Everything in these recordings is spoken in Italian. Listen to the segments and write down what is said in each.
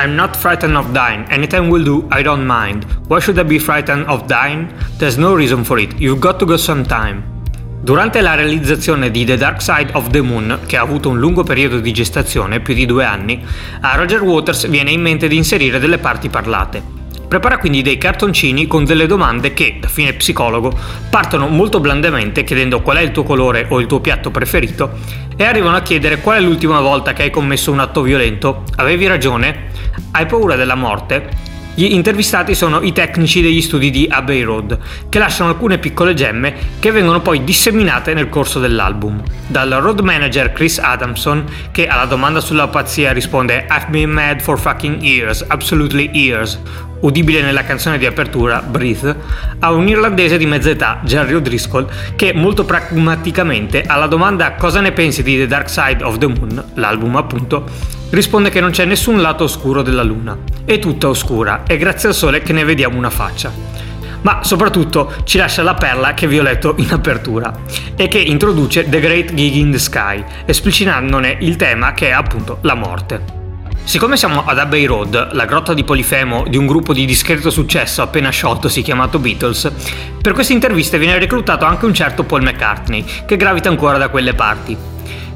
I'm not frightened of dying. Anytime will do, I don't mind. Why should I be frightened of dying? There's no reason for it. You've got to go sometime. Durante la realizzazione di The Dark Side of the Moon, che ha avuto un lungo periodo di gestazione, più di due anni, a Roger Waters viene in mente di inserire delle parti parlate. Prepara quindi dei cartoncini con delle domande che, da fine psicologo, partono molto blandamente chiedendo qual è il tuo colore o il tuo piatto preferito e arrivano a chiedere qual è l'ultima volta che hai commesso un atto violento, avevi ragione, hai paura della morte, gli intervistati sono i tecnici degli studi di Abbey Road, che lasciano alcune piccole gemme che vengono poi disseminate nel corso dell'album. Dal road manager Chris Adamson, che alla domanda sulla pazzia risponde I've been mad for fucking years, absolutely years, udibile nella canzone di apertura Breathe, a un irlandese di mezza età, Jerry O'Driscoll, che molto pragmaticamente alla domanda cosa ne pensi di The Dark Side of the Moon, l'album appunto, risponde che non c'è nessun lato oscuro della luna. È tutta oscura, è grazie al sole che ne vediamo una faccia. Ma soprattutto ci lascia la perla che vi ho letto in apertura e che introduce The Great Gig in the Sky, esplicitandone il tema che è appunto la morte. Siccome siamo ad Abbey Road, la grotta di Polifemo di un gruppo di discreto successo appena scioltosi chiamato Beatles, per queste interviste viene reclutato anche un certo Paul McCartney, che gravita ancora da quelle parti.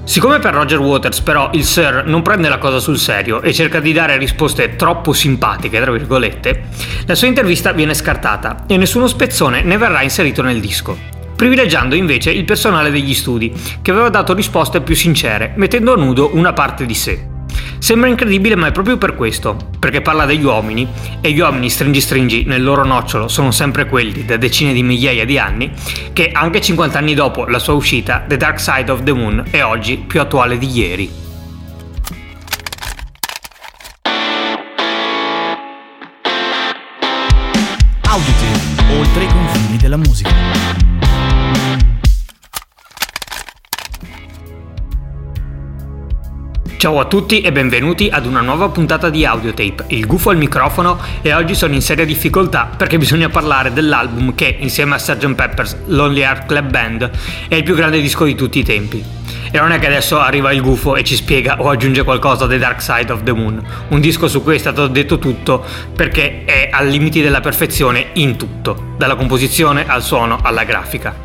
Siccome per Roger Waters però il Sir non prende la cosa sul serio e cerca di dare risposte troppo simpatiche, tra virgolette, la sua intervista viene scartata e nessuno spezzone ne verrà inserito nel disco, privilegiando invece il personale degli studi, che aveva dato risposte più sincere, mettendo a nudo una parte di sé. Sembra incredibile ma è proprio per questo, perché parla degli uomini, e gli uomini stringi stringi nel loro nocciolo sono sempre quelli da decine di migliaia di anni, che anche 50 anni dopo la sua uscita, The Dark Side of the Moon è oggi più attuale di ieri. Ciao a tutti e benvenuti ad una nuova puntata di Audiotape. Il gufo al microfono e oggi sono in seria difficoltà perché bisogna parlare dell'album che, insieme a Sgt. Pepper's Lonely Heart Club Band, è il più grande disco di tutti i tempi. E non è che adesso arriva il gufo e ci spiega o aggiunge qualcosa The Dark Side of the Moon, un disco su cui è stato detto tutto perché è al limite della perfezione in tutto, dalla composizione al suono alla grafica.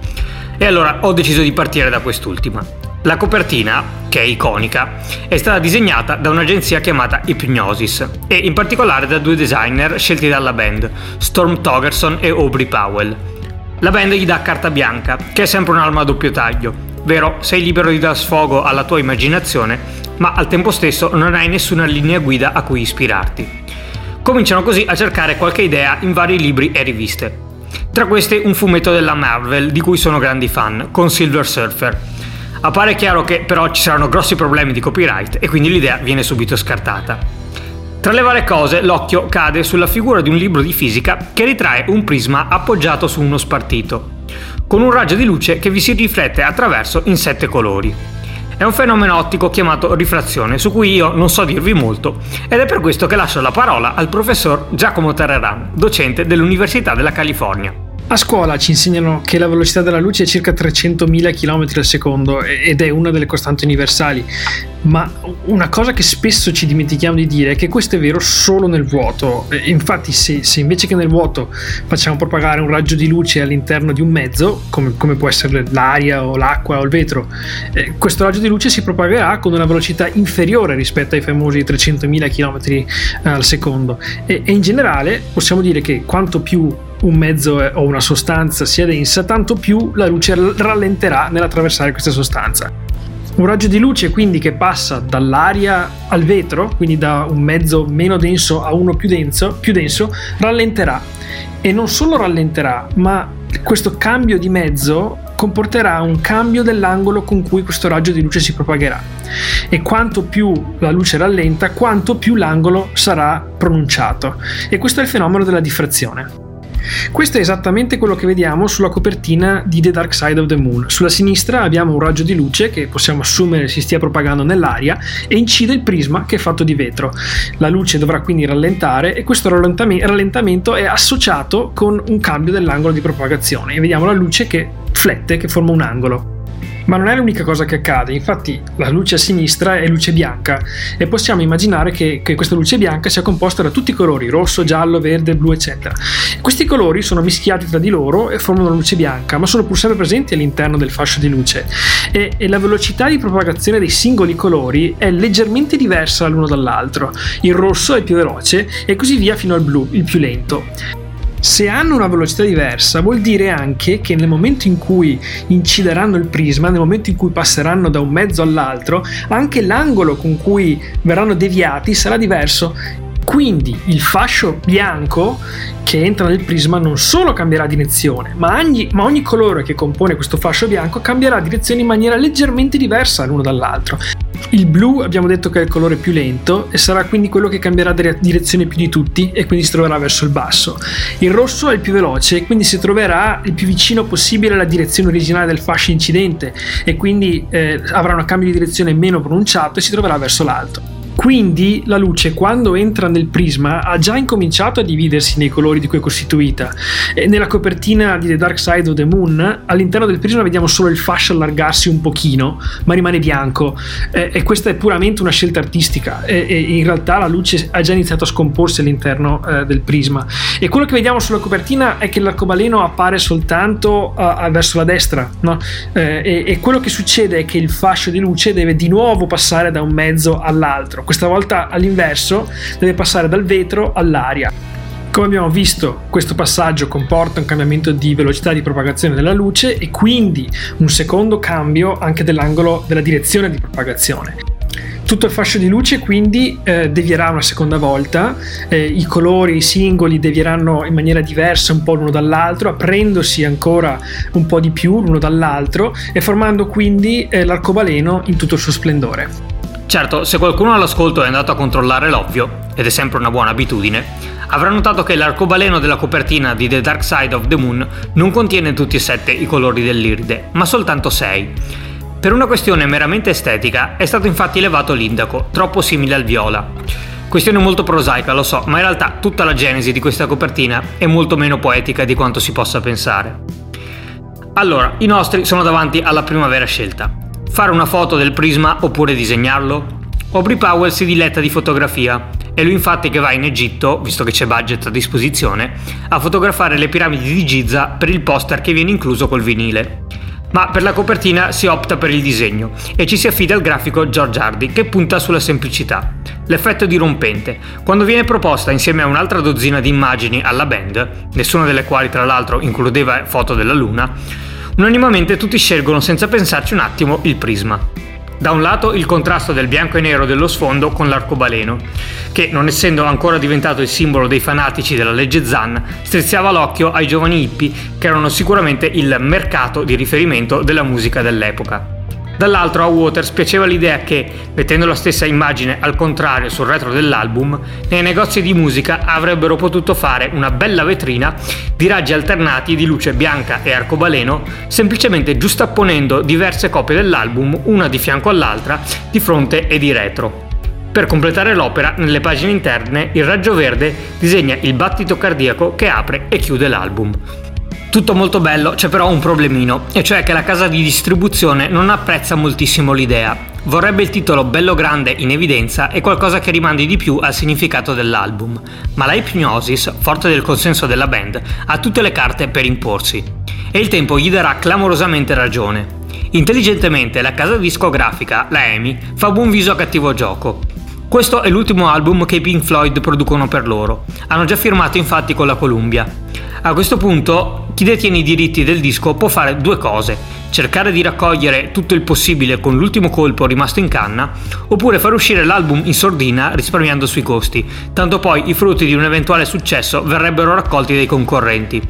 E allora ho deciso di partire da quest'ultima. La copertina, che è iconica, è stata disegnata da un'agenzia chiamata Hypnosis e in particolare da due designer scelti dalla band, Storm Togerson e Aubrey Powell. La band gli dà carta bianca, che è sempre un'arma a doppio taglio, vero? Sei libero di dar sfogo alla tua immaginazione, ma al tempo stesso non hai nessuna linea guida a cui ispirarti. Cominciano così a cercare qualche idea in vari libri e riviste. Tra queste un fumetto della Marvel di cui sono grandi fan, con Silver Surfer Appare chiaro che però ci saranno grossi problemi di copyright e quindi l'idea viene subito scartata. Tra le varie cose, l'occhio cade sulla figura di un libro di fisica che ritrae un prisma appoggiato su uno spartito, con un raggio di luce che vi si riflette attraverso in sette colori. È un fenomeno ottico chiamato rifrazione, su cui io non so dirvi molto, ed è per questo che lascio la parola al professor Giacomo Terreran, docente dell'Università della California. A scuola ci insegnano che la velocità della luce è circa 300.000 km al secondo ed è una delle costanti universali, ma una cosa che spesso ci dimentichiamo di dire è che questo è vero solo nel vuoto. Infatti se, se invece che nel vuoto facciamo propagare un raggio di luce all'interno di un mezzo, come, come può essere l'aria o l'acqua o il vetro, eh, questo raggio di luce si propagherà con una velocità inferiore rispetto ai famosi 300.000 km eh, al secondo. E, e in generale possiamo dire che quanto più un mezzo o una sostanza sia densa, tanto più la luce rallenterà nell'attraversare questa sostanza. Un raggio di luce quindi che passa dall'aria al vetro, quindi da un mezzo meno denso a uno più denso, più denso rallenterà. E non solo rallenterà, ma questo cambio di mezzo comporterà un cambio dell'angolo con cui questo raggio di luce si propagherà. E quanto più la luce rallenta, quanto più l'angolo sarà pronunciato. E questo è il fenomeno della diffrazione. Questo è esattamente quello che vediamo sulla copertina di The Dark Side of the Moon. Sulla sinistra abbiamo un raggio di luce che possiamo assumere si stia propagando nell'aria e incide il prisma che è fatto di vetro. La luce dovrà quindi rallentare e questo rallentamento è associato con un cambio dell'angolo di propagazione e vediamo la luce che flette, che forma un angolo. Ma non è l'unica cosa che accade, infatti la luce a sinistra è luce bianca e possiamo immaginare che, che questa luce bianca sia composta da tutti i colori, rosso, giallo, verde, blu, eccetera. Questi colori sono mischiati tra di loro e formano la luce bianca, ma sono pur sempre presenti all'interno del fascio di luce e, e la velocità di propagazione dei singoli colori è leggermente diversa l'uno dall'altro. Il rosso è più veloce e così via fino al blu, il più lento. Se hanno una velocità diversa, vuol dire anche che nel momento in cui incideranno il prisma, nel momento in cui passeranno da un mezzo all'altro, anche l'angolo con cui verranno deviati sarà diverso. Quindi il fascio bianco che entra nel prisma non solo cambierà direzione, ma ogni, ma ogni colore che compone questo fascio bianco cambierà direzione in maniera leggermente diversa l'uno dall'altro. Il blu abbiamo detto che è il colore più lento e sarà quindi quello che cambierà direzione più di tutti e quindi si troverà verso il basso. Il rosso è il più veloce e quindi si troverà il più vicino possibile alla direzione originale del fascio incidente e quindi eh, avrà un cambio di direzione meno pronunciato e si troverà verso l'alto. Quindi la luce quando entra nel prisma ha già incominciato a dividersi nei colori di cui è costituita. E nella copertina di The Dark Side of the Moon all'interno del prisma vediamo solo il fascio allargarsi un pochino, ma rimane bianco. E, e questa è puramente una scelta artistica. E, e, in realtà la luce ha già iniziato a scomporsi all'interno eh, del prisma. E quello che vediamo sulla copertina è che l'arcobaleno appare soltanto uh, verso la destra. No? Eh, e quello che succede è che il fascio di luce deve di nuovo passare da un mezzo all'altro questa volta all'inverso deve passare dal vetro all'aria. Come abbiamo visto, questo passaggio comporta un cambiamento di velocità di propagazione della luce e quindi un secondo cambio anche dell'angolo della direzione di propagazione. Tutto il fascio di luce quindi eh, devierà una seconda volta, eh, i colori i singoli devieranno in maniera diversa un po' l'uno dall'altro, aprendosi ancora un po' di più l'uno dall'altro e formando quindi eh, l'arcobaleno in tutto il suo splendore. Certo, se qualcuno all'ascolto è andato a controllare l'ovvio, ed è sempre una buona abitudine, avrà notato che l'arcobaleno della copertina di The Dark Side of the Moon non contiene tutti e sette i colori dell'iride, ma soltanto sei. Per una questione meramente estetica è stato infatti levato l'indaco, troppo simile al viola. Questione molto prosaica, lo so, ma in realtà tutta la genesi di questa copertina è molto meno poetica di quanto si possa pensare. Allora, i nostri sono davanti alla prima vera scelta. Fare una foto del prisma oppure disegnarlo? Aubrey Powell si diletta di fotografia. È lui infatti che va in Egitto, visto che c'è budget a disposizione, a fotografare le piramidi di Giza per il poster che viene incluso col vinile. Ma per la copertina si opta per il disegno e ci si affida al grafico George Hardy che punta sulla semplicità. L'effetto dirompente, quando viene proposta insieme a un'altra dozzina di immagini alla band, nessuna delle quali tra l'altro includeva foto della luna, unanimamente tutti scelgono senza pensarci un attimo il prisma. Da un lato il contrasto del bianco e nero dello sfondo con l'arcobaleno, che non essendo ancora diventato il simbolo dei fanatici della legge Zan, strizzava l'occhio ai giovani hippie che erano sicuramente il mercato di riferimento della musica dell'epoca. Dall'altro a Waters piaceva l'idea che, mettendo la stessa immagine al contrario sul retro dell'album, nei negozi di musica avrebbero potuto fare una bella vetrina di raggi alternati di luce bianca e arcobaleno, semplicemente giustapponendo diverse copie dell'album una di fianco all'altra, di fronte e di retro. Per completare l'opera, nelle pagine interne, il raggio verde disegna il battito cardiaco che apre e chiude l'album. Tutto molto bello, c'è però un problemino, e cioè che la casa di distribuzione non apprezza moltissimo l'idea. Vorrebbe il titolo bello grande in evidenza e qualcosa che rimandi di più al significato dell'album, ma la Hypnosis, forte del consenso della band, ha tutte le carte per imporsi. E il tempo gli darà clamorosamente ragione. Intelligentemente la casa discografica, la EMI, fa buon viso a cattivo gioco. Questo è l'ultimo album che i Pink Floyd producono per loro. Hanno già firmato infatti con la Columbia. A questo punto chi detiene i diritti del disco può fare due cose, cercare di raccogliere tutto il possibile con l'ultimo colpo rimasto in canna, oppure far uscire l'album in sordina risparmiando sui costi, tanto poi i frutti di un eventuale successo verrebbero raccolti dai concorrenti.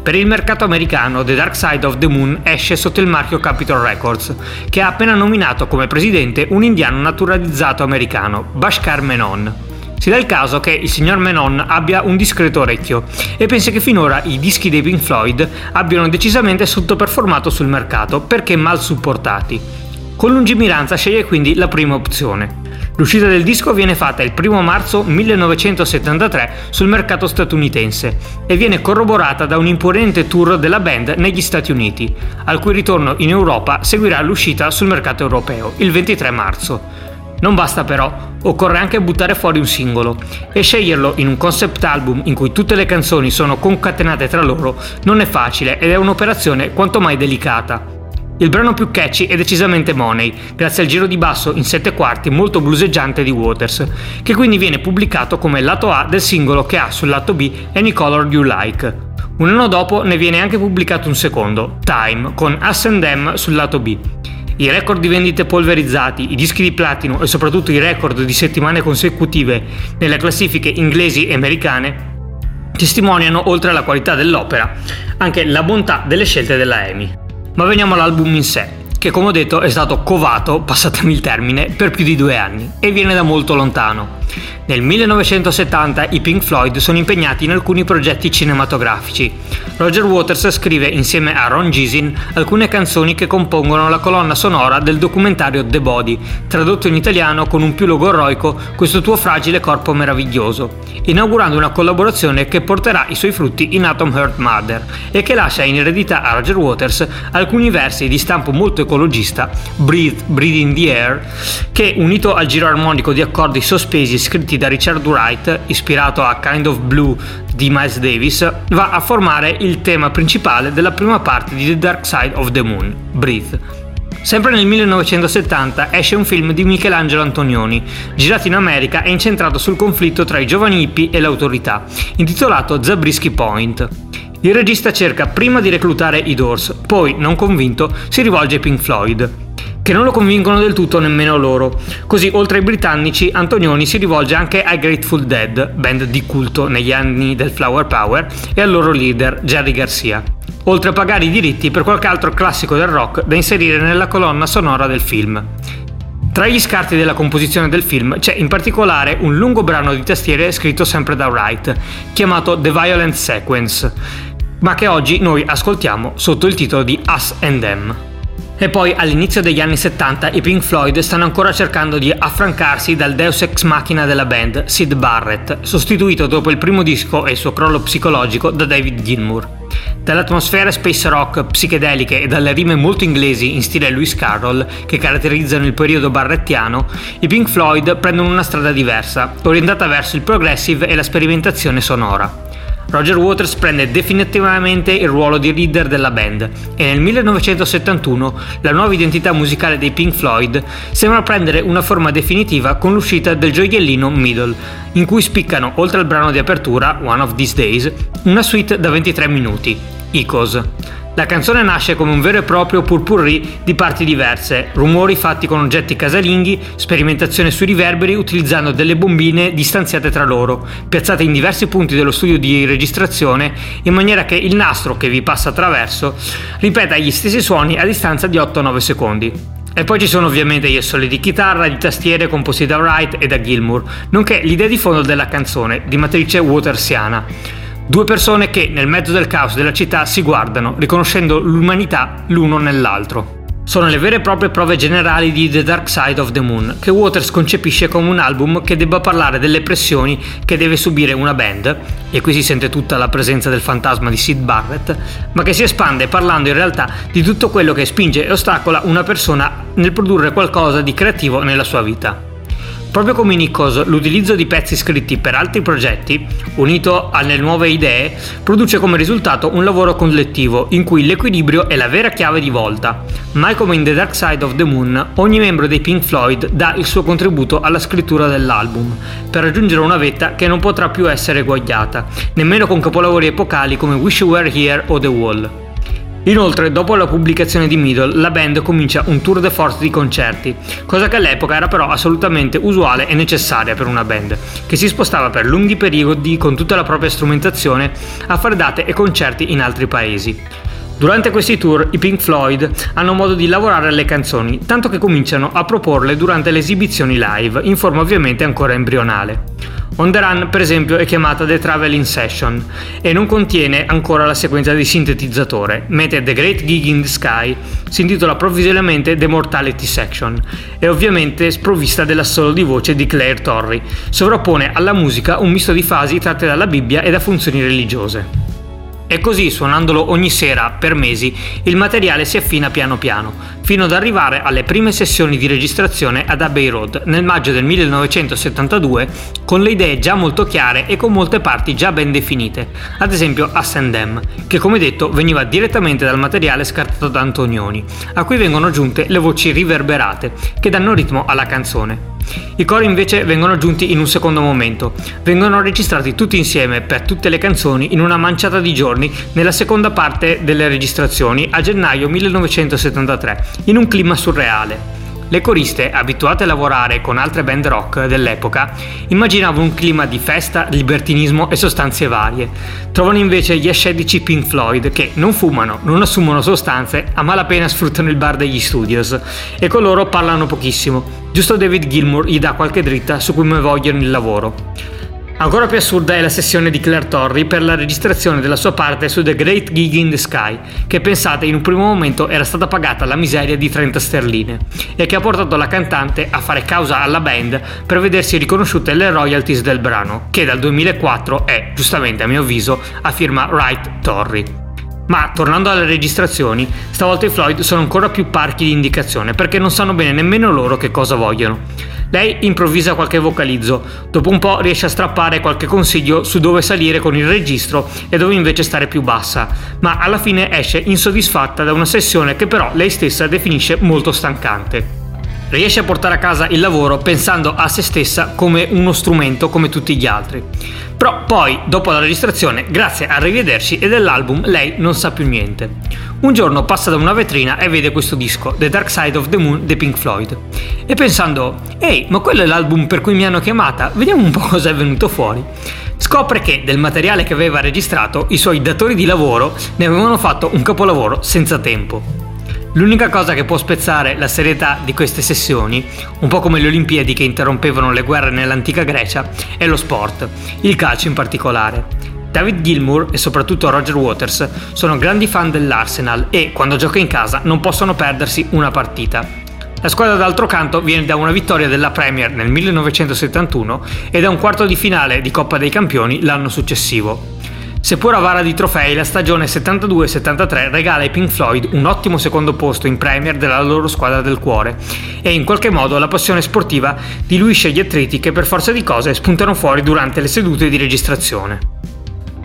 Per il mercato americano The Dark Side of the Moon esce sotto il marchio Capitol Records, che ha appena nominato come presidente un indiano naturalizzato americano, Bashkar Menon. Si dà il caso che il signor Menon abbia un discreto orecchio e pensa che finora i dischi dei Pink Floyd abbiano decisamente sottoperformato sul mercato perché mal supportati. Con lungimiranza sceglie quindi la prima opzione. L'uscita del disco viene fatta il 1 marzo 1973 sul mercato statunitense e viene corroborata da un imponente tour della band negli Stati Uniti, al cui ritorno in Europa seguirà l'uscita sul mercato europeo il 23 marzo. Non basta però, occorre anche buttare fuori un singolo e sceglierlo in un concept album in cui tutte le canzoni sono concatenate tra loro non è facile ed è un'operazione quanto mai delicata. Il brano più catchy è decisamente Money, grazie al giro di basso in sette quarti molto bluseggiante di Waters, che quindi viene pubblicato come lato A del singolo che ha sul lato B Any Color You Like. Un anno dopo ne viene anche pubblicato un secondo, Time, con Us and Them sul lato B. I record di vendite polverizzati, i dischi di platino e soprattutto i record di settimane consecutive nelle classifiche inglesi e americane testimoniano, oltre alla qualità dell'opera, anche la bontà delle scelte della EMI. Ma veniamo all'album in sé che come ho detto è stato covato, passatemi il termine, per più di due anni e viene da molto lontano. Nel 1970 i Pink Floyd sono impegnati in alcuni progetti cinematografici. Roger Waters scrive insieme a Ron Gisin alcune canzoni che compongono la colonna sonora del documentario The Body, tradotto in italiano con un più logorroico Questo tuo fragile corpo meraviglioso, inaugurando una collaborazione che porterà i suoi frutti in Atom Heart Mother e che lascia in eredità a Roger Waters alcuni versi di stampo molto ecologista Breathe, Breathe in the Air, che unito al giro armonico di accordi sospesi scritti da Richard Wright, ispirato a Kind of Blue di Miles Davis, va a formare il tema principale della prima parte di The Dark Side of the Moon, Breathe. Sempre nel 1970 esce un film di Michelangelo Antonioni, girato in America e incentrato sul conflitto tra i giovani hippie e l'autorità, intitolato Zabriskie Point. Il regista cerca prima di reclutare i Doors, poi, non convinto, si rivolge ai Pink Floyd che non lo convincono del tutto nemmeno loro. Così, oltre ai britannici, Antonioni si rivolge anche ai Grateful Dead, band di culto negli anni del Flower Power, e al loro leader, Jerry Garcia. Oltre a pagare i diritti per qualche altro classico del rock da inserire nella colonna sonora del film. Tra gli scarti della composizione del film c'è in particolare un lungo brano di tastiere scritto sempre da Wright, chiamato The Violent Sequence, ma che oggi noi ascoltiamo sotto il titolo di Us and Them. E poi all'inizio degli anni 70 i Pink Floyd stanno ancora cercando di affrancarsi dal deus ex machina della band, Sid Barrett, sostituito dopo il primo disco e il suo crollo psicologico da David Gilmour. Dalle atmosfere space rock psichedeliche e dalle rime molto inglesi in stile Lewis Carroll che caratterizzano il periodo barrettiano, i Pink Floyd prendono una strada diversa, orientata verso il progressive e la sperimentazione sonora. Roger Waters prende definitivamente il ruolo di leader della band e nel 1971 la nuova identità musicale dei Pink Floyd sembra prendere una forma definitiva con l'uscita del gioiellino Middle, in cui spiccano, oltre al brano di apertura, One of These Days, una suite da 23 minuti, Icos. La canzone nasce come un vero e proprio purpurri di parti diverse, rumori fatti con oggetti casalinghi, sperimentazione sui riverberi utilizzando delle bombine distanziate tra loro, piazzate in diversi punti dello studio di registrazione in maniera che il nastro che vi passa attraverso ripeta gli stessi suoni a distanza di 8-9 secondi. E poi ci sono ovviamente gli assoli di chitarra, di tastiere composti da Wright e da Gilmour, nonché l'idea di fondo della canzone, di matrice watersiana. Due persone che nel mezzo del caos della città si guardano, riconoscendo l'umanità l'uno nell'altro. Sono le vere e proprie prove generali di The Dark Side of the Moon, che Waters concepisce come un album che debba parlare delle pressioni che deve subire una band, e qui si sente tutta la presenza del fantasma di Sid Barrett, ma che si espande parlando in realtà di tutto quello che spinge e ostacola una persona nel produrre qualcosa di creativo nella sua vita. Proprio come in Icos, l'utilizzo di pezzi scritti per altri progetti, unito alle nuove idee, produce come risultato un lavoro collettivo in cui l'equilibrio è la vera chiave di volta. Mai come in The Dark Side of the Moon, ogni membro dei Pink Floyd dà il suo contributo alla scrittura dell'album, per raggiungere una vetta che non potrà più essere eguagliata, nemmeno con capolavori epocali come Wish You Were Here o The Wall. Inoltre, dopo la pubblicazione di Middle, la band comincia un tour de force di concerti, cosa che all'epoca era però assolutamente usuale e necessaria per una band, che si spostava per lunghi periodi con tutta la propria strumentazione a fare date e concerti in altri paesi. Durante questi tour i Pink Floyd hanno modo di lavorare alle canzoni, tanto che cominciano a proporle durante le esibizioni live, in forma ovviamente ancora embrionale. On the Run, per esempio, è chiamata The Traveling Session e non contiene ancora la sequenza di sintetizzatore, mentre The Great Gig in the Sky si intitola provvisoriamente The Mortality Section e ovviamente sprovvista dell'assolo di voce di Claire Torrey. Sovrappone alla musica un misto di fasi tratte dalla Bibbia e da funzioni religiose. E così, suonandolo ogni sera per mesi, il materiale si affina piano piano, fino ad arrivare alle prime sessioni di registrazione ad Abbey Road nel maggio del 1972, con le idee già molto chiare e con molte parti già ben definite, ad esempio Assendem, che come detto veniva direttamente dal materiale scartato da Antonioni, a cui vengono aggiunte le voci riverberate, che danno ritmo alla canzone. I cori invece vengono aggiunti in un secondo momento, vengono registrati tutti insieme per tutte le canzoni in una manciata di giorni nella seconda parte delle registrazioni a gennaio 1973, in un clima surreale. Le coriste, abituate a lavorare con altre band rock dell'epoca, immaginavano un clima di festa, libertinismo e sostanze varie. Trovano invece gli ascetici Pink Floyd che non fumano, non assumono sostanze, a malapena sfruttano il bar degli studios e con loro parlano pochissimo. Giusto David Gilmour gli dà qualche dritta su come vogliono il lavoro. Ancora più assurda è la sessione di Claire Torrey per la registrazione della sua parte su The Great Gig in the Sky, che pensate in un primo momento era stata pagata la miseria di 30 sterline e che ha portato la cantante a fare causa alla band per vedersi riconosciute le royalties del brano, che dal 2004 è, giustamente a mio avviso, a firma Wright Torrey. Ma tornando alle registrazioni, stavolta i Floyd sono ancora più parchi di indicazione perché non sanno bene nemmeno loro che cosa vogliono. Lei improvvisa qualche vocalizzo, dopo un po' riesce a strappare qualche consiglio su dove salire con il registro e dove invece stare più bassa, ma alla fine esce insoddisfatta da una sessione che però lei stessa definisce molto stancante riesce a portare a casa il lavoro pensando a se stessa come uno strumento come tutti gli altri. Però poi, dopo la registrazione, grazie a rivederci e dell'album, lei non sa più niente. Un giorno passa da una vetrina e vede questo disco, The Dark Side of the Moon dei Pink Floyd. E pensando, ehi, ma quello è l'album per cui mi hanno chiamata, vediamo un po' cosa è venuto fuori. Scopre che del materiale che aveva registrato i suoi datori di lavoro ne avevano fatto un capolavoro senza tempo. L'unica cosa che può spezzare la serietà di queste sessioni, un po' come le Olimpiadi che interrompevano le guerre nell'antica Grecia, è lo sport, il calcio in particolare. David Gilmour e soprattutto Roger Waters sono grandi fan dell'Arsenal e, quando gioca in casa, non possono perdersi una partita. La squadra d'altro canto viene da una vittoria della Premier nel 1971 e da un quarto di finale di Coppa dei Campioni l'anno successivo. Seppur avara di trofei, la stagione 72-73 regala ai Pink Floyd un ottimo secondo posto in Premier della loro squadra del cuore e in qualche modo la passione sportiva diluisce gli attriti che per forza di cose spuntano fuori durante le sedute di registrazione.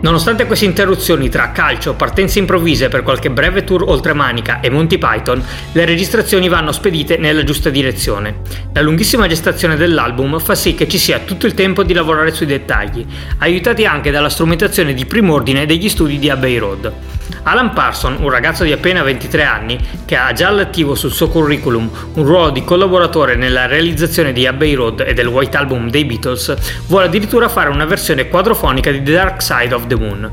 Nonostante queste interruzioni tra calcio, partenze improvvise per qualche breve tour oltremanica e Monty Python, le registrazioni vanno spedite nella giusta direzione. La lunghissima gestazione dell'album fa sì che ci sia tutto il tempo di lavorare sui dettagli, aiutati anche dalla strumentazione di prim'ordine degli studi di Abbey Road. Alan Parson, un ragazzo di appena 23 anni, che ha già all'attivo sul suo curriculum un ruolo di collaboratore nella realizzazione di Abbey Road e del White Album dei Beatles, vuole addirittura fare una versione quadrofonica di The Dark Side of the Moon.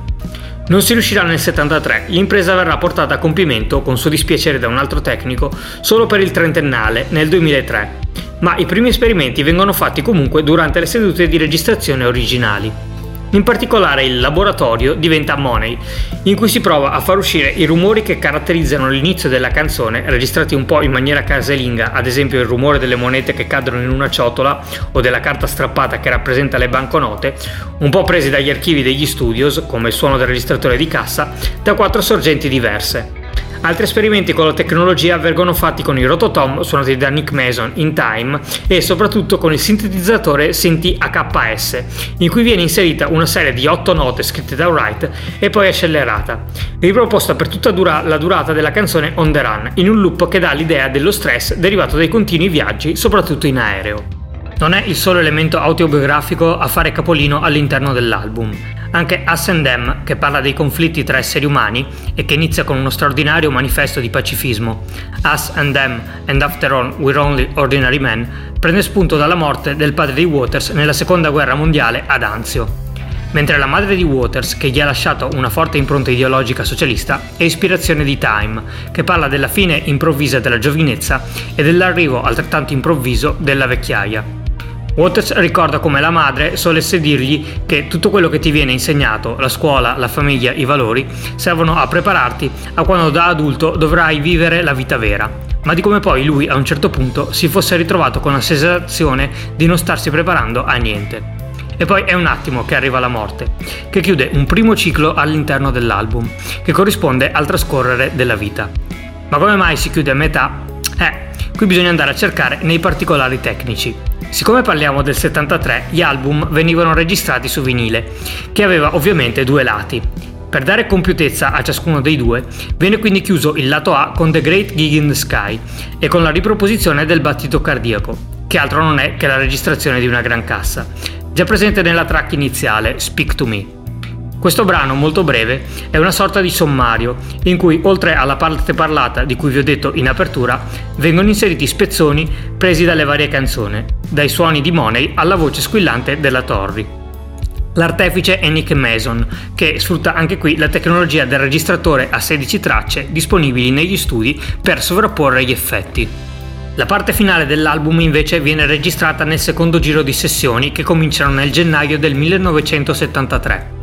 Non si riuscirà nel 73, l'impresa verrà portata a compimento, con suo dispiacere da un altro tecnico, solo per il trentennale, nel 2003, ma i primi esperimenti vengono fatti comunque durante le sedute di registrazione originali. In particolare il laboratorio diventa Money, in cui si prova a far uscire i rumori che caratterizzano l'inizio della canzone, registrati un po' in maniera casalinga, ad esempio il rumore delle monete che cadono in una ciotola o della carta strappata che rappresenta le banconote, un po' presi dagli archivi degli studios, come il suono del registratore di cassa, da quattro sorgenti diverse. Altri esperimenti con la tecnologia avvengono fatti con i Rototom suonati da Nick Mason in Time e soprattutto con il sintetizzatore Synthi AKS, in cui viene inserita una serie di 8 note scritte da Wright e poi accelerata, riproposta per tutta dura- la durata della canzone On the Run, in un loop che dà l'idea dello stress derivato dai continui viaggi, soprattutto in aereo. Non è il solo elemento autobiografico a fare capolino all'interno dell'album. Anche Them, che parla dei conflitti tra esseri umani e che inizia con uno straordinario manifesto di pacifismo, Us and Them and After All We're Only Ordinary Men, prende spunto dalla morte del padre di Waters nella seconda guerra mondiale ad Anzio. Mentre la madre di Waters, che gli ha lasciato una forte impronta ideologica socialista, è ispirazione di Time, che parla della fine improvvisa della giovinezza e dell'arrivo altrettanto improvviso della vecchiaia. Waters ricorda come la madre solesse dirgli che tutto quello che ti viene insegnato, la scuola, la famiglia, i valori, servono a prepararti a quando da adulto dovrai vivere la vita vera, ma di come poi lui a un certo punto si fosse ritrovato con la sensazione di non starsi preparando a niente. E poi è un attimo che arriva la morte, che chiude un primo ciclo all'interno dell'album, che corrisponde al trascorrere della vita. Ma come mai si chiude a metà? Eh, qui bisogna andare a cercare nei particolari tecnici. Siccome parliamo del 73, gli album venivano registrati su vinile, che aveva ovviamente due lati. Per dare compiutezza a ciascuno dei due, viene quindi chiuso il lato A con The Great Gig in the Sky e con la riproposizione del battito cardiaco, che altro non è che la registrazione di una gran cassa, già presente nella track iniziale Speak to Me. Questo brano molto breve è una sorta di sommario in cui oltre alla parte parlata di cui vi ho detto in apertura vengono inseriti spezzoni presi dalle varie canzoni, dai suoni di Money alla voce squillante della Torri. L'artefice è Nick Mason, che sfrutta anche qui la tecnologia del registratore a 16 tracce disponibili negli studi per sovrapporre gli effetti. La parte finale dell'album invece viene registrata nel secondo giro di sessioni che cominciano nel gennaio del 1973.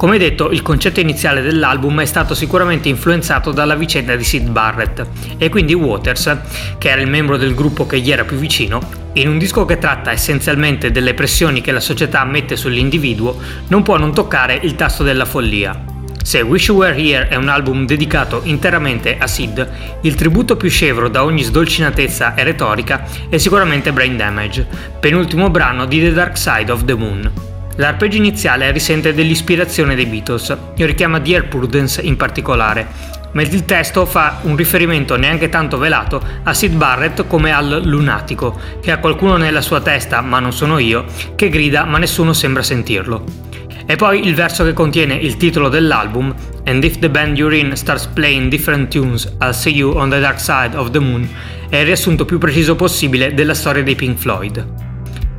Come detto, il concetto iniziale dell'album è stato sicuramente influenzato dalla vicenda di Sid Barrett e quindi Waters, che era il membro del gruppo che gli era più vicino, in un disco che tratta essenzialmente delle pressioni che la società mette sull'individuo, non può non toccare il tasto della follia. Se Wish You Were Here è un album dedicato interamente a Sid, il tributo più scevro da ogni sdolcinatezza e retorica è sicuramente Brain Damage, penultimo brano di The Dark Side of the Moon. L'arpeggio iniziale risente dell'ispirazione dei Beatles, richiama Dear Prudence in particolare, mentre il testo fa un riferimento neanche tanto velato a Sid Barrett come al lunatico, che ha qualcuno nella sua testa, ma non sono io, che grida ma nessuno sembra sentirlo. E poi il verso che contiene il titolo dell'album, And if the band you're in starts playing different tunes, I'll see you on the dark side of the moon, è il riassunto più preciso possibile della storia dei Pink Floyd.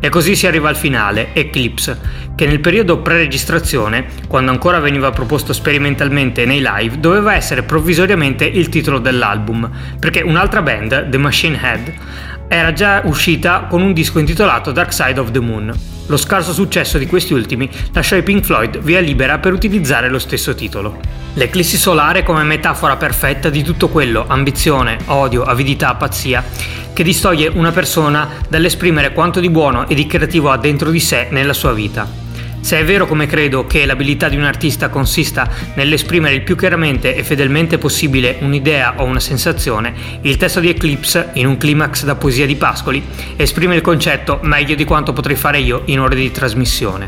E così si arriva al finale, Eclipse, che nel periodo pre-registrazione, quando ancora veniva proposto sperimentalmente nei live, doveva essere provvisoriamente il titolo dell'album, perché un'altra band, The Machine Head, era già uscita con un disco intitolato Dark Side of the Moon. Lo scarso successo di questi ultimi lasciò ai Pink Floyd via libera per utilizzare lo stesso titolo. L'eclissi solare come metafora perfetta di tutto quello, ambizione, odio, avidità, pazzia, che distoglie una persona dall'esprimere quanto di buono e di creativo ha dentro di sé nella sua vita. Se è vero come credo che l'abilità di un artista consista nell'esprimere il più chiaramente e fedelmente possibile un'idea o una sensazione, il testo di Eclipse, in un climax da poesia di Pascoli, esprime il concetto meglio di quanto potrei fare io in ore di trasmissione.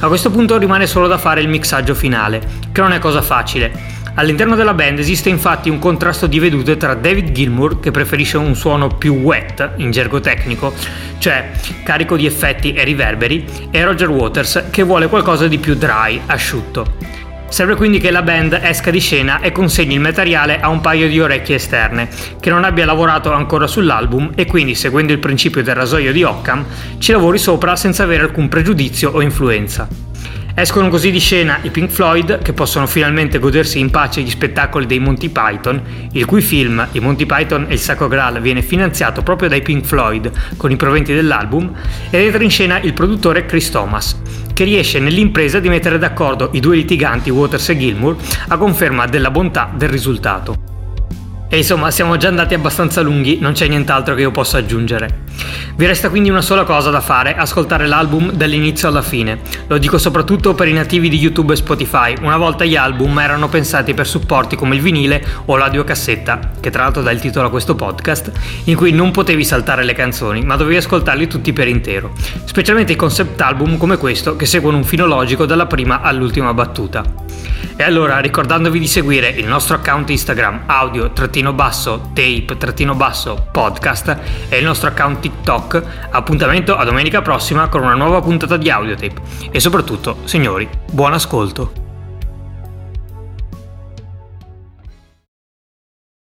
A questo punto rimane solo da fare il mixaggio finale, che non è cosa facile, All'interno della band esiste infatti un contrasto di vedute tra David Gilmour, che preferisce un suono più wet in gergo tecnico, cioè carico di effetti e riverberi, e Roger Waters, che vuole qualcosa di più dry, asciutto. Serve quindi che la band esca di scena e consegni il materiale a un paio di orecchie esterne, che non abbia lavorato ancora sull'album e quindi, seguendo il principio del rasoio di Occam, ci lavori sopra senza avere alcun pregiudizio o influenza. Escono così di scena i Pink Floyd, che possono finalmente godersi in pace gli spettacoli dei Monty Python, il cui film I Monty Python e il Sacro Graal viene finanziato proprio dai Pink Floyd con i proventi dell'album, ed entra in scena il produttore Chris Thomas, che riesce nell'impresa di mettere d'accordo i due litiganti Waters e Gilmour a conferma della bontà del risultato. E insomma, siamo già andati abbastanza lunghi, non c'è nient'altro che io possa aggiungere. Vi resta quindi una sola cosa da fare, ascoltare l'album dall'inizio alla fine. Lo dico soprattutto per i nativi di YouTube e Spotify. Una volta gli album erano pensati per supporti come il vinile o l'audiocassetta, che tra l'altro dà il titolo a questo podcast, in cui non potevi saltare le canzoni, ma dovevi ascoltarli tutti per intero. Specialmente i concept album come questo, che seguono un filo logico dalla prima all'ultima battuta. E allora ricordandovi di seguire il nostro account Instagram audio trattino basso tape trattino basso podcast e il nostro account TikTok, appuntamento a domenica prossima con una nuova puntata di Audiotape. E soprattutto, signori, buon ascolto!